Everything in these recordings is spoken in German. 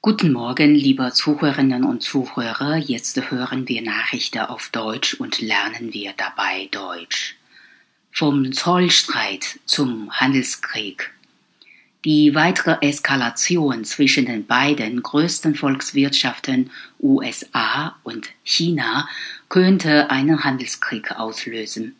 Guten Morgen, liebe Zuhörerinnen und Zuhörer. Jetzt hören wir Nachrichten auf Deutsch und lernen wir dabei Deutsch. Vom Zollstreit zum Handelskrieg. Die weitere Eskalation zwischen den beiden größten Volkswirtschaften USA und China könnte einen Handelskrieg auslösen.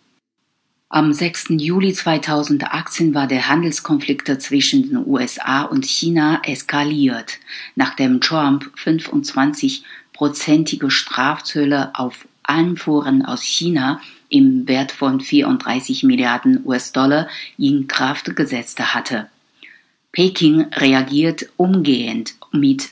Am 6. Juli 2018 war der Handelskonflikt zwischen den USA und China eskaliert, nachdem Trump 25-prozentige Strafzölle auf Einfuhren aus China im Wert von 34 Milliarden US-Dollar in Kraft gesetzt hatte. Peking reagiert umgehend mit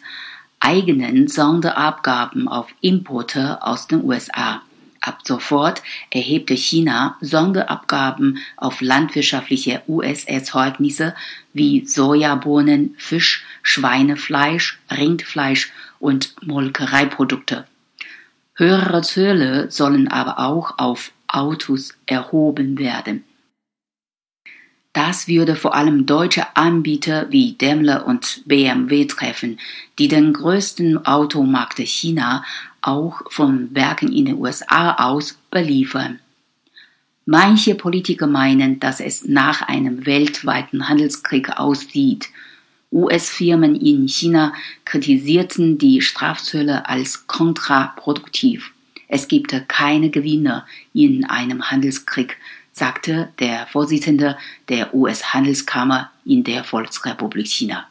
eigenen Sonderabgaben auf Importe aus den USA. Ab sofort erhebte China Sonderabgaben auf landwirtschaftliche US-Erzeugnisse wie Sojabohnen, Fisch, Schweinefleisch, Rindfleisch und Molkereiprodukte. Höhere Zölle sollen aber auch auf Autos erhoben werden. Das würde vor allem deutsche Anbieter wie Daimler und BMW treffen, die den größten Automarkt China auch von Werken in den USA aus beliefern. Manche Politiker meinen, dass es nach einem weltweiten Handelskrieg aussieht. US-Firmen in China kritisierten die Strafzölle als kontraproduktiv. Es gibt keine Gewinner in einem Handelskrieg, sagte der Vorsitzende der US-Handelskammer in der Volksrepublik China.